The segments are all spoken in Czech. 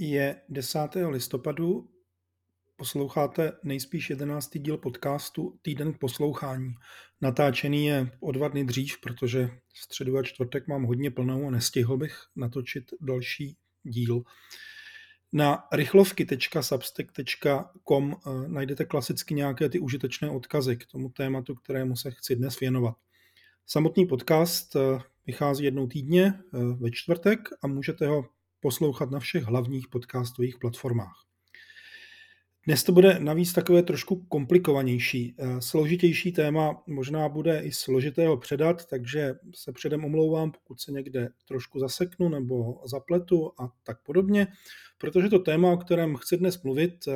Je 10. listopadu, posloucháte nejspíš 11. díl podcastu Týden k poslouchání. Natáčený je o dva dny dřív, protože středu a čtvrtek mám hodně plnou a nestihl bych natočit další díl. Na rychlovky.substack.com eh, najdete klasicky nějaké ty užitečné odkazy k tomu tématu, kterému se chci dnes věnovat. Samotný podcast eh, vychází jednou týdně eh, ve čtvrtek a můžete ho poslouchat na všech hlavních podcastových platformách. Dnes to bude navíc takové trošku komplikovanější. Eh, složitější téma možná bude i složitého předat, takže se předem omlouvám, pokud se někde trošku zaseknu nebo zapletu a tak podobně, protože to téma, o kterém chci dnes mluvit, eh,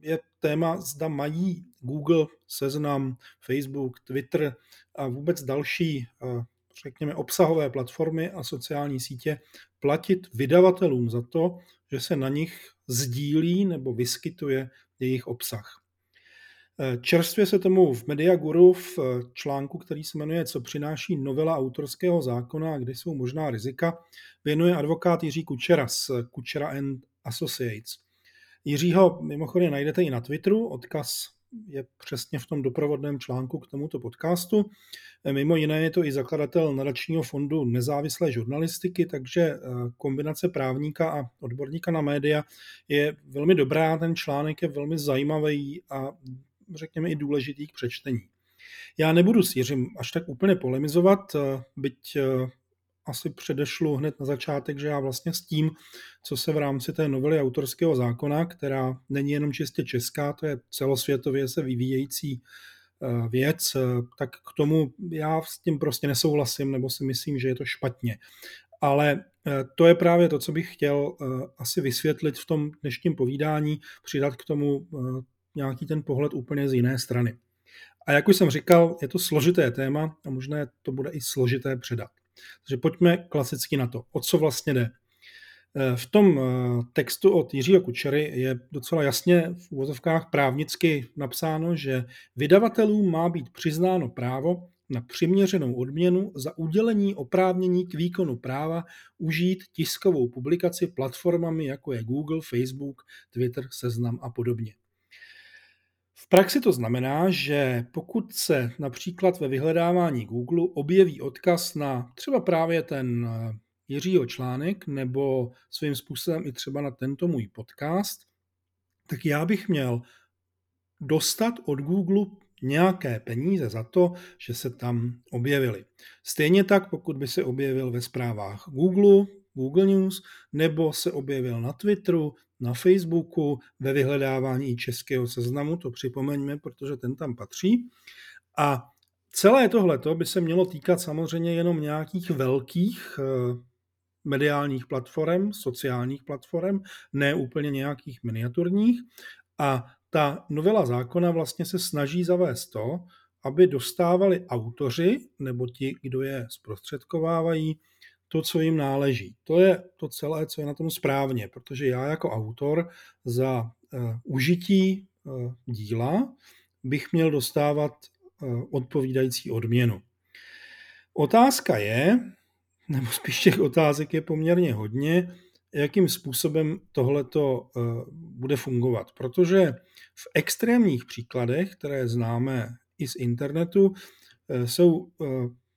je téma, zda mají Google, Seznam, Facebook, Twitter a vůbec další eh, řekněme, obsahové platformy a sociální sítě platit vydavatelům za to, že se na nich sdílí nebo vyskytuje jejich obsah. Čerstvě se tomu v Mediaguru v článku, který se jmenuje Co přináší novela autorského zákona a kde jsou možná rizika, věnuje advokát Jiří Kučera z Kučera and Associates. Jiřího mimochodem najdete i na Twitteru, odkaz je přesně v tom doprovodném článku k tomuto podcastu. Mimo jiné je to i zakladatel nadačního fondu nezávislé žurnalistiky, takže eh, kombinace právníka a odborníka na média je velmi dobrá. Ten článek je velmi zajímavý a řekněme i důležitý k přečtení. Já nebudu s Jiřím až tak úplně polemizovat, eh, byť asi předešlu hned na začátek, že já vlastně s tím, co se v rámci té novely autorského zákona, která není jenom čistě česká, to je celosvětově se vyvíjející eh, věc, eh, tak k tomu já s tím prostě nesouhlasím, nebo si myslím, že je to špatně. Ale eh, to je právě to, co bych chtěl asi vysvětlit v tom dnešním povídání, přidat k tomu nějaký ten pohled úplně z jiné strany. A jak už jsem říkal, je to složité téma a možná to bude i složité předat. Takže pojďme klasicky na to, o co vlastně jde. Eh, v tom eh, textu od Jiřího Kučery je docela jasně v úvozovkách právnicky napsáno, že vydavatelům má být přiznáno právo na přiměřenou odměnu za udělení oprávnění k výkonu práva užít tiskovou publikaci platformami jako je Google, Facebook, Twitter, Seznam a podobně. V praxi to znamená, že pokud se například ve vyhledávání Google objeví odkaz na třeba právě ten eh, Jiřího článek nebo svým způsobem i třeba na tento můj podcast, tak já bych měl dostat od Google nějaké peníze za to, že se tam objevili. Stejně tak, pokud by se objevil ve zprávách Google, Google News, nebo se objevil na Twitteru, na Facebooku, ve vyhledávání českého seznamu, to připomeňme, protože ten tam patří. A celé tohleto by se mělo týkat samozřejmě jenom nějakých velkých eh, mediálních platform, sociálních platform, ne úplně nějakých miniaturních. A ta novela zákona vlastně se snaží zavést to, aby dostávali autoři nebo ti, kdo je zprostředkovávají, to, co jim náleží. To je to celé, co je na tom správně, protože já jako autor za uh, užití uh, díla bych měl dostávat uh, odpovídající odměnu. Otázka je, nebo spíš těch otázek je poměrně hodně, jakým způsobem tohleto bude fungovat. Protože v extrémních příkladech, které známe i z internetu, jsou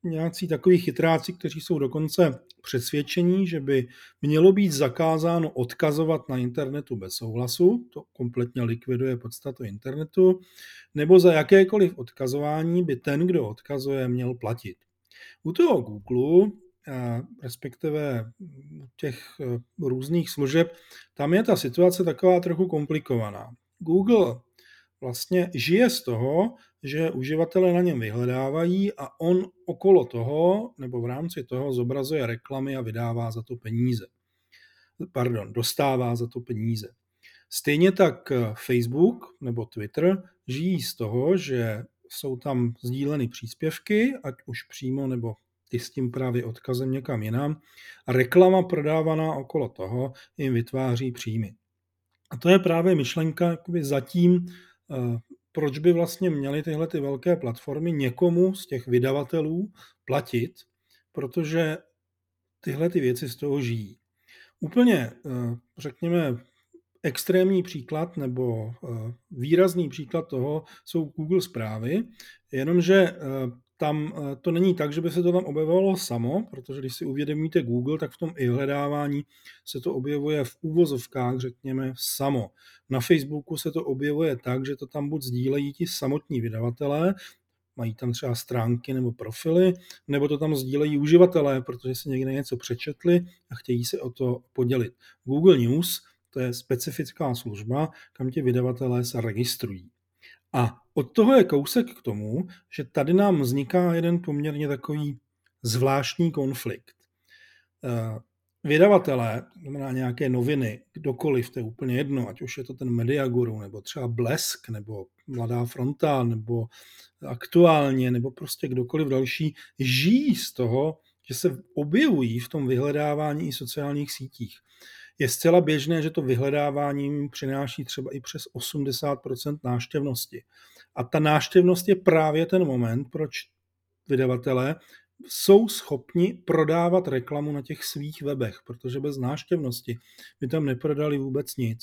nějací takový chytráci, kteří jsou dokonce přesvědčení, že by mělo být zakázáno odkazovat na internetu bez souhlasu, to kompletně likviduje podstatu internetu, nebo za jakékoliv odkazování by ten, kdo odkazuje, měl platit. U toho Google, respektive těch e, různých služeb, tam je ta situace taková trochu komplikovaná. Google vlastně žije z toho, že uživatelé na něm vyhledávají a on okolo toho nebo v rámci toho zobrazuje reklamy a vydává za to peníze. Pardon, dostává za to peníze. Stejně tak eh, Facebook nebo Twitter žijí z toho, že jsou tam sdíleny příspěvky, ať už přímo nebo i s tím právě odkazem někam jinam. A reklama prodávaná okolo toho jim vytváří příjmy. A to je právě myšlenka zatím Eh, proč by vlastně měly tyhle ty velké platformy někomu z těch vydavatelů platit, protože tyhle ty věci z toho žijí. Úplně, řekněme, extrémní příklad nebo výrazný příklad toho jsou Google zprávy, jenomže tam to není tak, že by se to tam objevovalo samo, protože když si uvědomíte Google, tak v tom i hledávání se to objevuje v úvozovkách, řekněme, samo. Na Facebooku se to objevuje tak, že to tam buď sdílejí ti samotní vydavatelé, mají tam třeba stránky nebo profily, nebo to tam sdílejí uživatelé, protože si někde něco přečetli a chtějí se o to podělit. Google News to je specifická služba, kam ti vydavatelé se registrují. A od toho je kousek k tomu, že tady nám vzniká jeden poměrně takový zvláštní konflikt. Eh, vydavatelé, znamená nějaké noviny, kdokoliv, to je úplně jedno, ať už je to ten Mediaguru, nebo třeba Blesk, nebo Mladá fronta, nebo aktuálně, nebo prostě kdokoliv další, žijí z toho, že se objevují v tom vyhledávání i sociálních sítích. Je zcela běžné, že to vyhledávání přináší třeba i přes 80% náštěvnosti. A ta náštěvnost je právě ten moment, proč vydavatelé jsou schopni prodávat reklamu na těch svých webech, protože bez náštěvnosti by tam neprodali vůbec nic.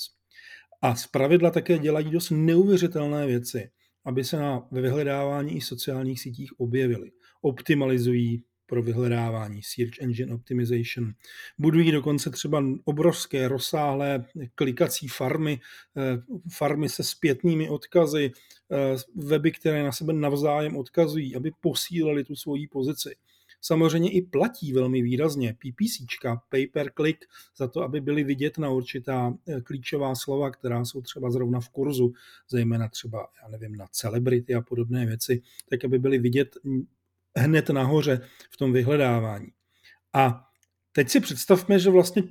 A zpravidla také dělají dost neuvěřitelné věci, aby se na vyhledávání i sociálních sítích objevily. Optimalizují pro vyhledávání, Search Engine Optimization. Budují dokonce třeba obrovské, rozsáhlé klikací farmy, eh, farmy se zpětnými odkazy, eh, weby, které na sebe navzájem odkazují, aby posílali tu svoji pozici. Samozřejmě i platí velmi výrazně PPCčka, pay per click, za to, aby byly vidět na určitá eh, klíčová slova, která jsou třeba zrovna v kurzu, zejména třeba, já nevím, na celebrity a podobné věci, tak aby byly vidět hned nahoře v tom vyhledávání. A teď si představme, že vlastně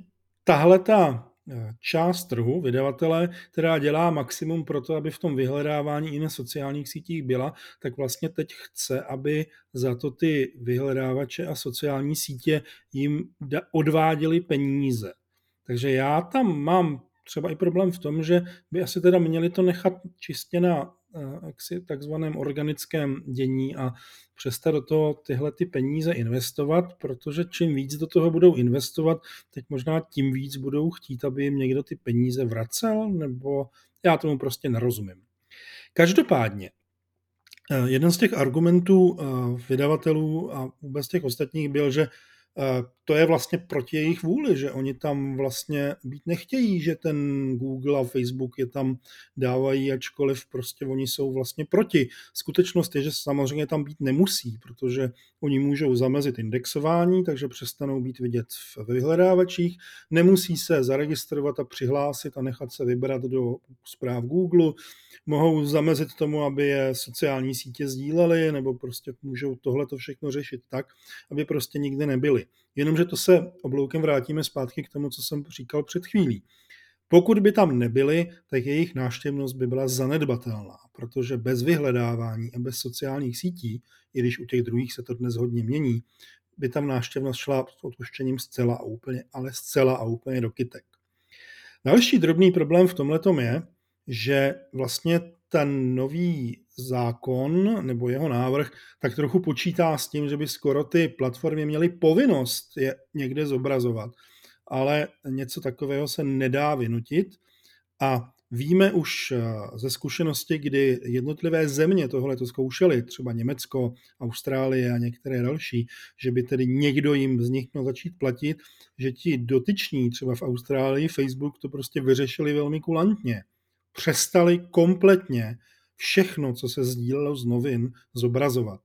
tahle ta eh, část trhu, vydavatele, která dělá maximum pro to, aby v tom vyhledávání i na sociálních sítích byla, tak vlastně teď chce, aby za to ty vyhledávače a sociální sítě jim odváděli peníze. Takže já tam mám třeba i problém v tom, že by asi teda měli to nechat čistě na jaksi takzvaném organickém dění a přestat do toho tyhle ty peníze investovat, protože čím víc do toho budou investovat, teď možná tím víc budou chtít, aby jim někdo ty peníze vracel, nebo já tomu prostě nerozumím. Každopádně, eh, jeden z těch argumentů eh, vydavatelů a vůbec těch ostatních byl, že Eh, to je vlastně proti jejich vůli, že oni tam vlastně být nechtějí, že ten Google a Facebook je tam dávají, ačkoliv prostě oni jsou vlastně proti. Skutečnost je, že samozřejmě tam být nemusí, protože oni můžou zamezit indexování, takže přestanou být vidět v vyhledávačích, nemusí se zaregistrovat a přihlásit a nechat se vybrat do zpráv Google, mohou zamezit tomu, aby je sociální sítě sdílely, nebo prostě můžou tohle to všechno řešit tak, aby prostě nikdy nebyly. Jenomže to se obloukem vrátíme zpátky k tomu, co jsem říkal před chvílí. Pokud by tam nebyly, tak jejich náštěvnost by byla zanedbatelná, protože bez vyhledávání a bez sociálních sítí, i když u těch druhých se to dnes hodně mění, by tam náštěvnost šla s odpuštěním zcela a úplně, ale zcela a úplně do kytek. Další drobný problém v tomhle je, že vlastně ten nový zákon nebo jeho návrh tak trochu počítá s tím, že by skoro ty platformy měly povinnost je někde zobrazovat. Ale něco takového se nedá vynutit a víme už eh, ze zkušenosti, kdy jednotlivé země tohle to zkoušely, třeba Německo, Austrálie a některé další, že by tedy někdo jim z nich měl začít platit, že ti dotyční, třeba v Austrálii, Facebook to prostě vyřešili velmi kulantně přestali kompletně všechno, co se sdílelo z novin, zobrazovat.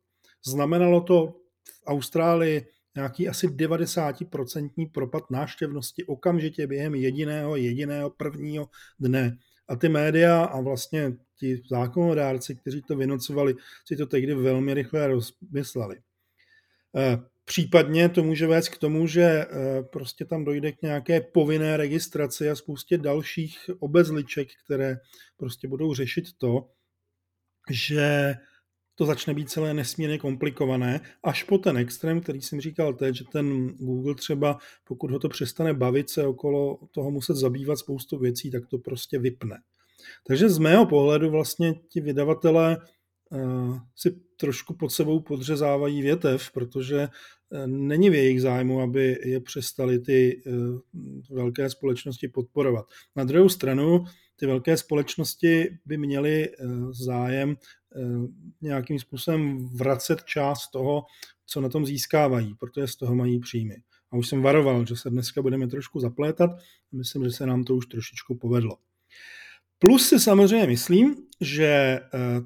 Znamenalo to v Austrálii nějaký asi 90% propad návštěvnosti okamžitě během jediného, jediného prvního dne. A ty média a vlastně ti zákonodárci, kteří to vynocovali, si to tehdy velmi rychle rozmysleli. Eh, Případně to může vést k tomu, že eh, prostě tam dojde k nějaké povinné registraci a spoustě dalších obezliček, které prostě budou řešit to, že to začne být celé nesmírně komplikované, až po ten extrém, který jsem říkal teď, že ten Google třeba, pokud ho to přestane bavit se okolo toho muset zabývat spoustu věcí, tak to prostě vypne. Takže z mého pohledu vlastně ti vydavatelé si trošku pod sebou podřezávají větev, protože není v jejich zájmu, aby je přestali ty velké společnosti podporovat. Na druhou stranu, ty velké společnosti by měly zájem nějakým způsobem vracet část toho, co na tom získávají, protože z toho mají příjmy. A už jsem varoval, že se dneska budeme trošku zaplétat. Myslím, že se nám to už trošičku povedlo. Plus si samozřejmě myslím, že eh,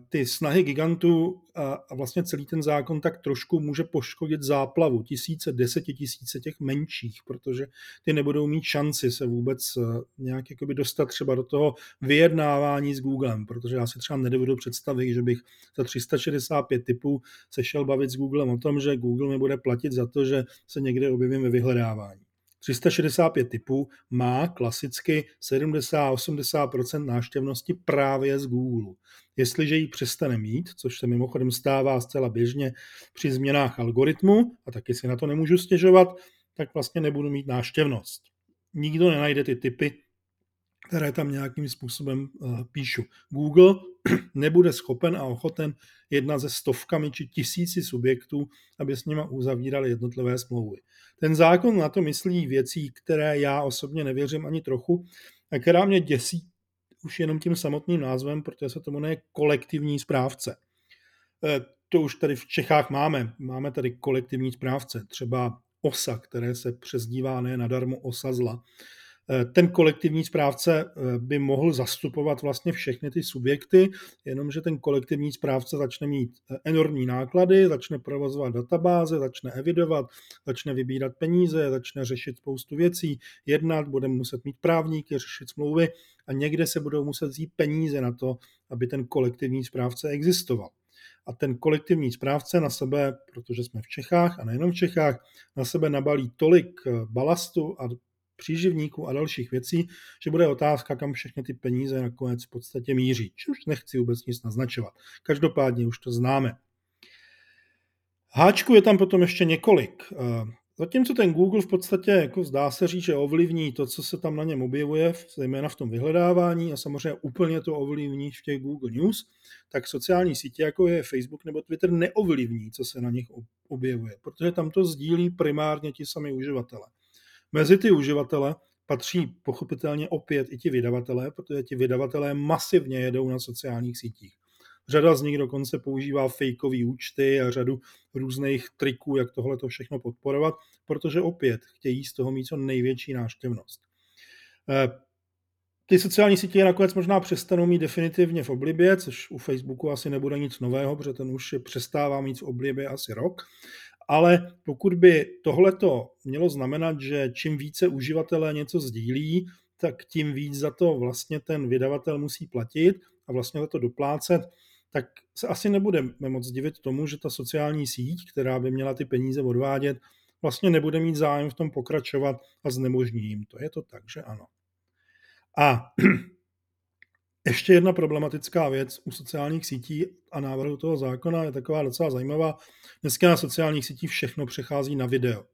ty snahy gigantů a vlastně celý ten zákon tak trošku může poškodit záplavu tisíce, desetitisíce těch menších, protože ty nebudou mít šanci se vůbec eh, nějak jakoby dostat třeba do toho vyjednávání s Googlem, protože já si třeba nedovedu představit, že bych za 365 typů se šel bavit s Googlem o tom, že Google mi bude platit za to, že se někde objevím ve vyhledávání. 365 typů má klasicky 70-80% náštěvnosti právě z Google. Jestliže ji přestane mít, což se mimochodem stává zcela běžně při změnách algoritmu, a taky si na to nemůžu stěžovat, tak vlastně nebudu mít náštěvnost. Nikdo nenajde ty typy, které tam nějakým způsobem uh, píšu. Google nebude schopen a ochoten jednat se stovkami či tisíci subjektů, aby s nima uzavírali jednotlivé smlouvy. Ten zákon na to myslí věcí, které já osobně nevěřím ani trochu a která mě děsí už jenom tím samotným názvem, protože se to jmenuje kolektivní správce. E, to už tady v Čechách máme. Máme tady kolektivní správce, třeba OSA, které se přezdívá ne nadarmo OSA zla. Eh, ten kolektivní správce eh, by mohl zastupovat vlastně všechny ty subjekty, jenomže ten kolektivní správce začne mít eh, enormní náklady, začne provozovat databáze, začne evidovat, začne vybírat peníze, začne řešit spoustu věcí, jednat, bude muset mít právníky, řešit smlouvy a někde se budou muset vzít peníze na to, aby ten kolektivní správce existoval. A ten kolektivní správce na sebe, protože jsme v Čechách a nejenom v Čechách, na sebe nabalí tolik balastu a příživníků a dalších věcí, že bude otázka, kam všechny ty peníze nakonec v podstatě míří. Čímž nechci vůbec nic naznačovat. Každopádně už to známe. Háčku je tam potom ještě několik. Eh, zatímco ten Google v podstatě jako zdá se říct, že ovlivní to, co se tam na něm objevuje, zejména v tom vyhledávání a samozřejmě úplně to ovlivní v těch Google News, tak sociální sítě, jako je Facebook nebo Twitter, neovlivní, co se na nich objevuje, protože tam to sdílí primárně ti sami uživatelé. Mezi ty uživatele patří pochopitelně opět i ti vydavatelé, protože ti vydavatelé masivně jedou na sociálních sítích. Řada z nich dokonce používá fejkové účty a řadu různých triků, jak tohle to všechno podporovat, protože opět chtějí z toho mít co největší náštěvnost. Eh, ty sociální sítě nakonec možná přestanou mít definitivně v oblibě, což u Facebooku asi nebude nic nového, protože ten už přestává mít v oblibě asi rok. Ale pokud by tohleto mělo znamenat, že čím více uživatelé něco sdílí, tak tím víc za to vlastně ten vydavatel musí platit a vlastně za to doplácet, tak se asi nebudeme moc divit tomu, že ta sociální síť, která by měla ty peníze odvádět, vlastně nebude mít zájem v tom pokračovat a znemožní jim to. Je to tak, že ano. A ještě jedna problematická věc u sociálních sítí a návrhu toho zákona je taková docela zajímavá. Dneska na sociálních sítích všechno přechází na video.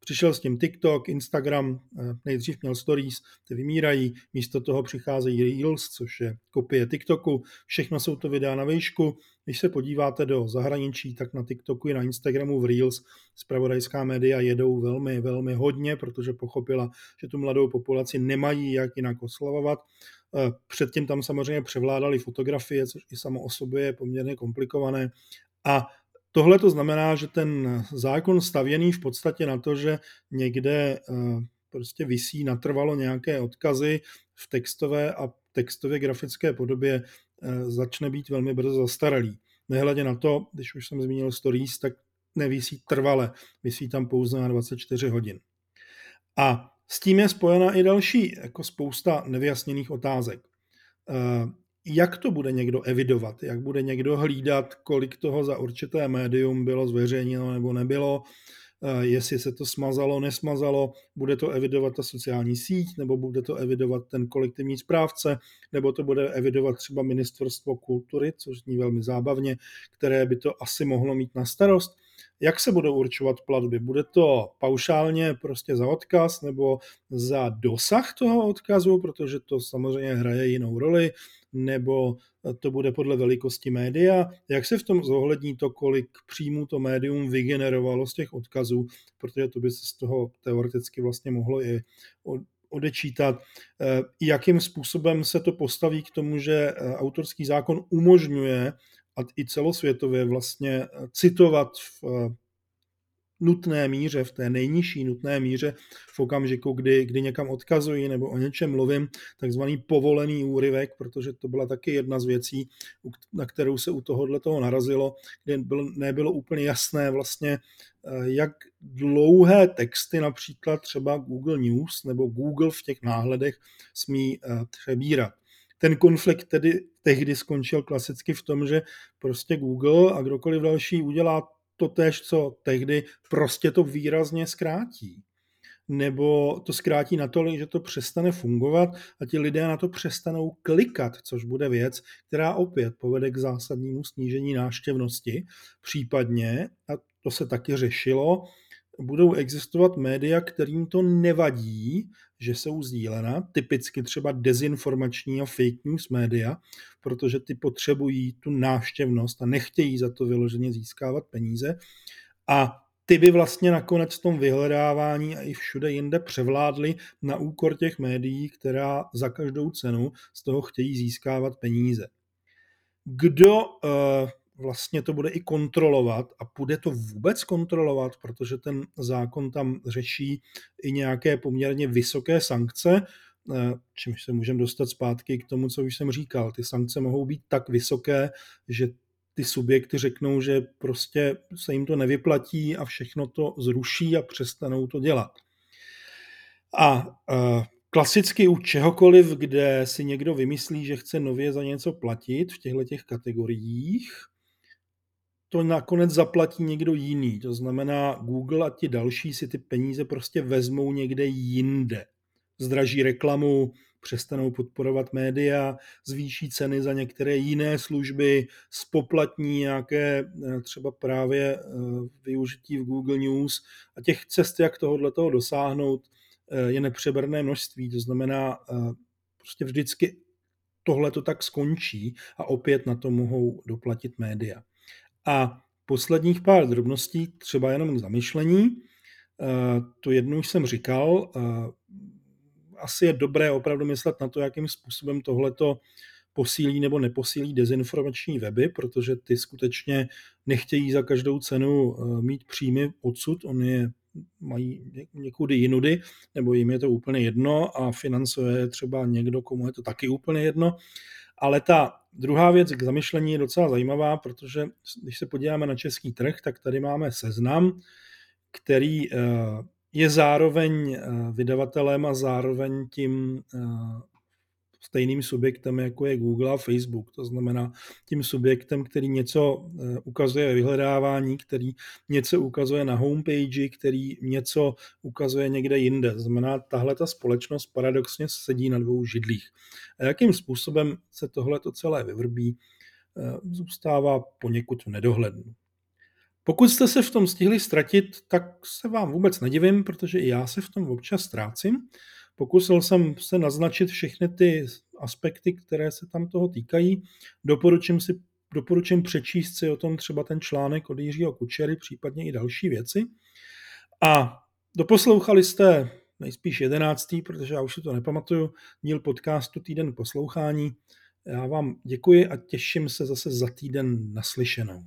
Přišel s tím TikTok, Instagram, eh, nejdřív měl stories, ty vymírají, místo toho přicházejí Reels, což je kopie TikToku, všechno jsou to videa na výšku. Když se podíváte do zahraničí, tak na TikToku i na Instagramu v Reels zpravodajská média jedou velmi, velmi hodně, protože pochopila, že tu mladou populaci nemají jak jinak oslavovat. Předtím tam samozřejmě převládaly fotografie, což i samo o sobě je poměrně komplikované. A tohle to znamená, že ten zákon stavěný v podstatě na to, že někde eh, prostě vysí natrvalo nějaké odkazy v textové a textově grafické podobě, eh, začne být velmi brzo zastaralý. Nehledě na to, když už jsem zmínil stories, tak nevisí trvale, vysí tam pouze na 24 hodin. A s tím je spojena i další jako spousta nevyjasněných otázek. Eh, jak to bude někdo evidovat? Jak bude někdo hlídat, kolik toho za určité médium bylo zveřejněno nebo nebylo? Eh, jestli se to smazalo, nesmazalo, bude to evidovat ta sociální síť, nebo bude to evidovat ten kolektivní správce, nebo to bude evidovat třeba ministerstvo kultury, což zní velmi zábavně, které by to asi mohlo mít na starost. Jak se budou určovat platby? Bude to paušálně prostě za odkaz nebo za dosah toho odkazu, protože to samozřejmě hraje jinou roli, nebo to bude podle velikosti média. Jak se v tom zohlední to, kolik příjmů to médium vygenerovalo z těch odkazů, protože to by se z toho teoreticky vlastně mohlo i odečítat, jakým způsobem se to postaví k tomu, že autorský zákon umožňuje a i celosvětově vlastně citovat v nutné míře, v té nejnižší nutné míře, v okamžiku, kdy, kdy někam odkazují nebo o něčem mluvím, takzvaný povolený úryvek, protože to byla taky jedna z věcí, na kterou se u tohohle toho narazilo, kde byl, nebylo úplně jasné vlastně, eh, jak dlouhé texty například třeba Google News nebo Google v těch náhledech smí eh, přebírat. Ten konflikt tedy tehdy skončil klasicky v tom, že prostě Google a kdokoliv další udělá to tež, co tehdy, prostě to výrazně zkrátí. Nebo to zkrátí natolik, že to přestane fungovat a ti lidé na to přestanou klikat, což bude věc, která opět povede k zásadnímu snížení náštěvnosti. Případně, a to se taky řešilo, budou existovat média, kterým to nevadí, že jsou sdílena, typicky třeba dezinformační a fake news média, protože ty potřebují tu návštěvnost a nechtějí za to vyloženě získávat peníze. A ty by vlastně nakonec v tom vyhledávání a i všude jinde převládly na úkor těch médií, která za každou cenu z toho chtějí získávat peníze. Kdo uh, vlastně to bude i kontrolovat a bude to vůbec kontrolovat, protože ten zákon tam řeší i nějaké poměrně vysoké sankce, eh, čímž se můžeme dostat zpátky k tomu, co už jsem říkal. Ty sankce mohou být tak vysoké, že ty subjekty řeknou, že prostě se jim to nevyplatí a všechno to zruší a přestanou to dělat. A uh, klasicky u čehokoliv, kde si někdo vymyslí, že chce nově za něco platit v těchto těch kategoriích, to nakonec zaplatí někdo jiný. To znamená, Google a ti další si ty peníze prostě vezmou někde jinde. Zdraží reklamu, přestanou podporovat média, zvýší ceny za některé jiné služby, spoplatní nějaké eh, třeba právě eh, využití v Google News a těch cest, jak tohohle toho dosáhnout, eh, je nepřeberné množství. To znamená, prostě vždycky tohle to tak skončí a opět na to mohou doplatit média. A posledních pár drobností, třeba jenom k zamyšlení. Eh, tu jednu už jsem říkal, eh, asi je dobré opravdu myslet na to, jakým způsobem tohleto posílí nebo neposílí dezinformační weby, protože ty skutečně nechtějí za každou cenu eh, mít příjmy odsud, oni je mají někudy jinudy, nebo jim je to úplně jedno a financuje třeba někdo, komu je to taky úplně jedno. Ale ta druhá věc k zamyšlení je docela zajímavá, protože když se podíváme na český trh, tak tady máme seznam, který eh, je zároveň eh, vydavatelem a zároveň tím eh, stejným subjektem, jako je Google a Facebook. To znamená tím subjektem, který něco eh, ukazuje ve vyhledávání, který něco ukazuje na homepage, který něco ukazuje někde jinde. To znamená, tahle ta společnost paradoxně sedí na dvou židlích. A jakým způsobem se tohle to celé vyvrbí, eh, zůstává poněkud v nedohlednu. Pokud jste se v tom stihli ztratit, tak se vám vůbec nedivím, protože i já se v tom občas ztrácím. Pokusil jsem se naznačit všechny ty aspekty, které se tam toho týkají. Doporučím si doporučím přečíst si o tom třeba ten článek od Jiřího Kučery, případně i další věci. A doposlouchali jste nejspíš jedenáctý, protože já už si to nepamatuju, díl podcastu Týden poslouchání. Já vám děkuji a těším se zase za týden naslyšenou.